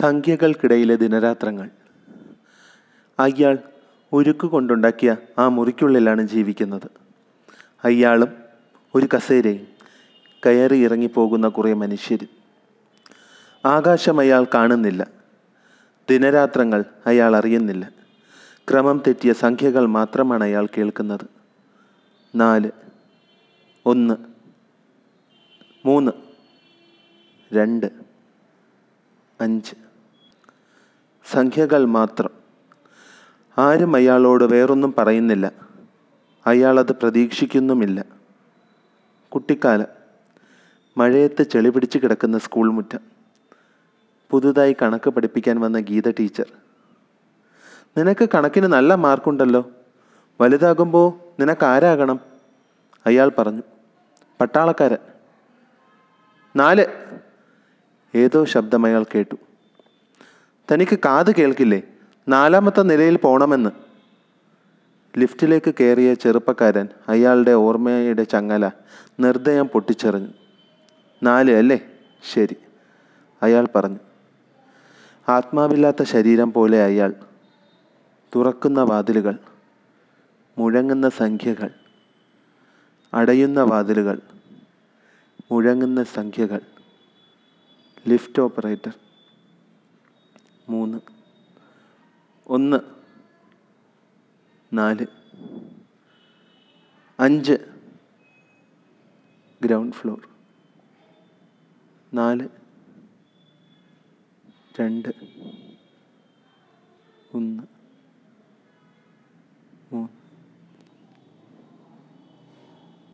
സംഖ്യകൾക്കിടയിലെ ദിനരാത്രങ്ങൾ. അയാൾ ഉരുക്ക് കൊണ്ടുണ്ടാക്കിയ ആ മുറിക്കുള്ളിലാണ് ജീവിക്കുന്നത്. അയാളും ഒരു കസേരയും കയറി ഇറങ്ങിപ്പോകുന്ന കുറേ മനുഷ്യരും. ആകാശം അയാൾ കാണുന്നില്ല. ദിനരാത്രങ്ങൾ അയാൾ അറിയുന്നില്ല. ക്രമം തെറ്റിയ സംഖ്യകൾ മാത്രമാണ് അയാൾ കേൾക്കുന്നത്. നാല് ഒന്ന് മൂന്ന് രണ്ട് അഞ്ച് സംഖ്യകൾ മാത്രം. ആരും അയാളോട് വേറൊന്നും പറയുന്നില്ല. അയാളത് പ്രതീക്ഷിക്കുന്നുമില്ല. കുട്ടിക്കാലം. മഴയത്ത് ചെളി പിടിച്ച് കിടക്കുന്ന സ്കൂൾ മുറ്റം. പുതുതായി കണക്ക് പഠിപ്പിക്കാൻ വന്ന ഗീത ടീച്ചർ. നിനക്ക് കണക്കിന് നല്ല മാർക്കുണ്ടല്ലോ. വലുതാകുമ്പോൾ നിനക്ക് ആരാകണം അയാൾ പറഞ്ഞു. പട്ടാളക്കാരൻ. നാല്. ഏതോ ശബ്ദം അയാൾ കേട്ടു. തനിക്ക് കാത് കേൾക്കില്ലേ? നാലാമത്തെ നിലയിൽ പോണമെന്ന്. ലിഫ്റ്റിലേക്ക് കയറിയ ചെറുപ്പക്കാരൻ അയാളുടെ ഓർമ്മയുടെ ചങ്ങല നിർദ്ദയം പൊട്ടിച്ചെറിഞ്ഞു. നാല് അല്ലേ? ശരി അയാൾ പറഞ്ഞു. ആത്മാവില്ലാത്ത ശരീരം പോലെ അയാൾ. തുറക്കുന്ന വാതിലുകൾ. മുഴങ്ങുന്ന സംഖ്യകൾ. അടയുന്ന വാതിലുകൾ. മുഴങ്ങുന്ന സംഖ്യകൾ. ലിഫ്റ്റ് ഓപ്പറേറ്റർ മൂന്ന് ഒന്ന് നാല് അഞ്ച് ഗ്രൗണ്ട് ഫ്ലോർ നാല് രണ്ട് ഒന്ന് മൂന്ന്.